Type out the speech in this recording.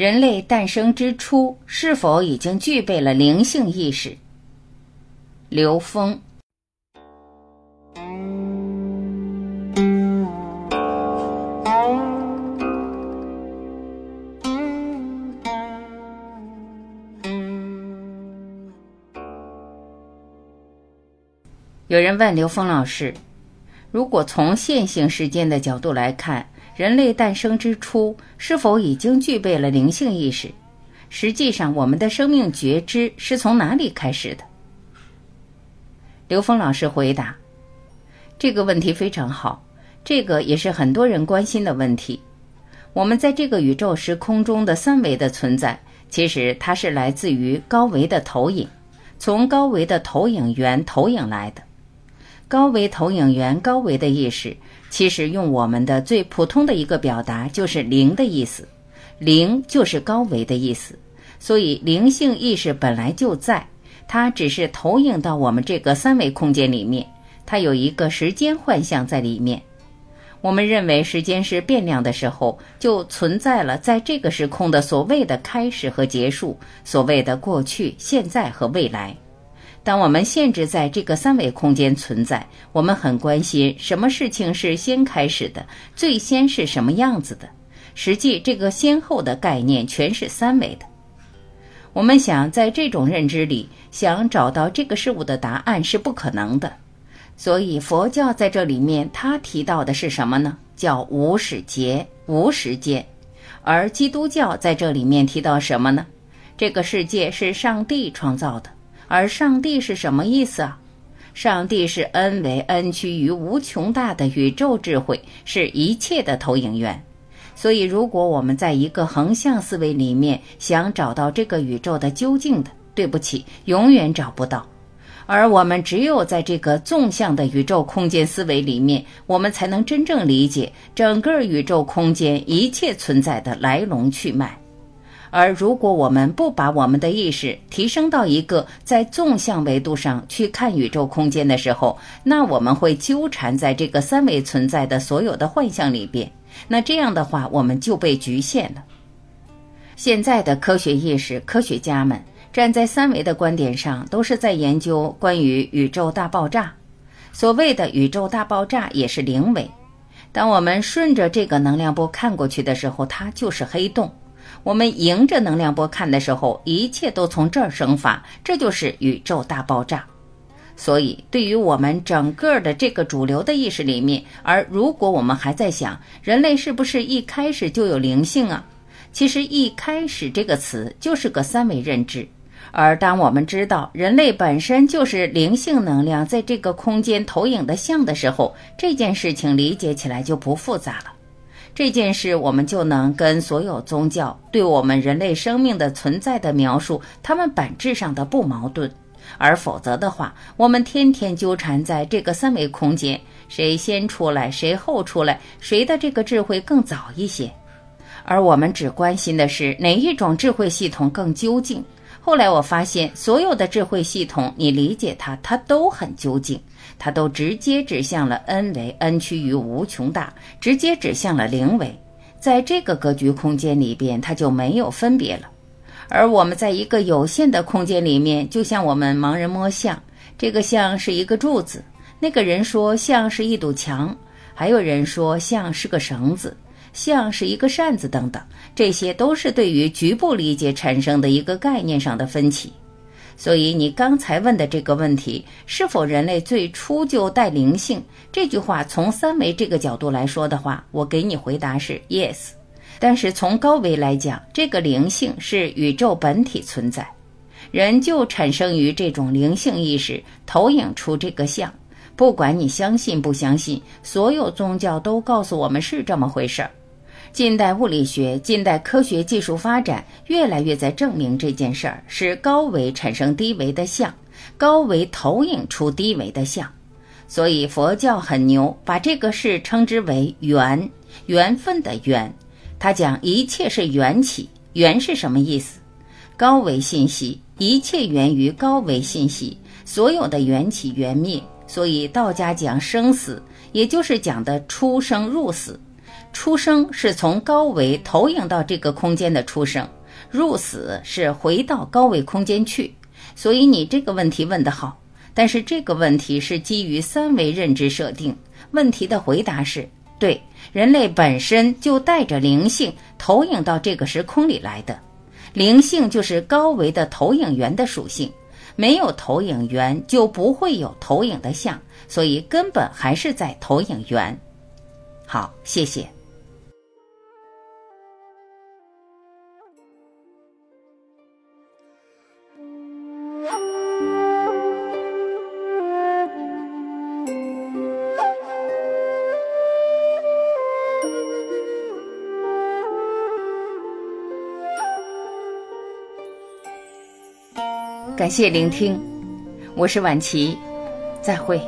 人类诞生之初，是否已经具备了灵性意识？刘峰。有人问刘峰老师：“如果从线性时间的角度来看，人类诞生之初是否已经具备了灵性意识？实际上，我们的生命觉知是从哪里开始的？”刘峰老师回答：“这个问题非常好，这个也是很多人关心的问题。我们在这个宇宙时空中的三维的存在，其实它是来自于高维的投影，从高维的投影源投影来的。”高维投影源，高维的意识，其实用我们的最普通的一个表达就是“灵”的意思，“灵”就是高维的意思。所以灵性意识本来就在，它只是投影到我们这个三维空间里面，它有一个时间幻象在里面。我们认为时间是变量的时候，就存在了在这个时空的所谓的开始和结束，所谓的过去、现在和未来。当我们限制在这个三维空间存在，我们很关心什么事情是先开始的，最先是什么样子的。实际这个先后的概念全是三维的。我们想在这种认知里想找到这个事物的答案是不可能的。所以佛教在这里面他提到的是什么呢？叫无始劫、无时间。而基督教在这里面提到什么呢？这个世界是上帝创造的。而上帝是什么意思啊？上帝是 n 为 n 趋于无穷大的宇宙智慧，是一切的投影源。所以，如果我们在一个横向思维里面想找到这个宇宙的究竟的，对不起，永远找不到。而我们只有在这个纵向的宇宙空间思维里面，我们才能真正理解整个宇宙空间一切存在的来龙去脉。而如果我们不把我们的意识提升到一个在纵向维度上去看宇宙空间的时候，那我们会纠缠在这个三维存在的所有的幻象里边。那这样的话，我们就被局限了。现在的科学意识科学家们站在三维的观点上，都是在研究关于宇宙大爆炸。所谓的宇宙大爆炸也是零维。当我们顺着这个能量波看过去的时候，它就是黑洞。我们迎着能量波看的时候，一切都从这儿生发，这就是宇宙大爆炸。所以，对于我们整个的这个主流的意识里面，而如果我们还在想人类是不是一开始就有灵性啊？其实“一开始”这个词就是个三维认知。而当我们知道人类本身就是灵性能量在这个空间投影的像的时候，这件事情理解起来就不复杂了。这件事，我们就能跟所有宗教对我们人类生命的存在的描述，它们本质上的不矛盾。而否则的话，我们天天纠缠在这个三维空间，谁先出来，谁后出来，谁的这个智慧更早一些？而我们只关心的是哪一种智慧系统更究竟。后来我发现，所有的智慧系统，你理解它，它都很究竟。它都直接指向了 n 为 n 趋于无穷大，直接指向了零维，在这个格局空间里边，它就没有分别了。而我们在一个有限的空间里面，就像我们盲人摸象，这个象是一个柱子，那个人说象是一堵墙，还有人说象是个绳子，像是一个扇子等等，这些都是对于局部理解产生的一个概念上的分歧。所以你刚才问的这个问题，是否人类最初就带灵性？这句话从三维这个角度来说的话，我给你回答是 yes。但是从高维来讲，这个灵性是宇宙本体存在，人就产生于这种灵性意识投影出这个像。不管你相信不相信，所有宗教都告诉我们是这么回事儿。近代物理学、近代科学技术发展，越来越在证明这件事儿是高维产生低维的像，高维投影出低维的像。所以佛教很牛，把这个事称之为缘，缘分的缘。他讲一切是缘起，缘是什么意思？高维信息，一切源于高维信息，所有的缘起缘灭。所以道家讲生死，也就是讲的出生入死。出生是从高维投影到这个空间的出生，入死是回到高维空间去。所以你这个问题问得好，但是这个问题是基于三维认知设定。问题的回答是对，人类本身就带着灵性投影到这个时空里来的，灵性就是高维的投影源的属性。没有投影源，就不会有投影的像，所以根本还是在投影源。好，谢谢。感谢聆听，我是晚琪，再会。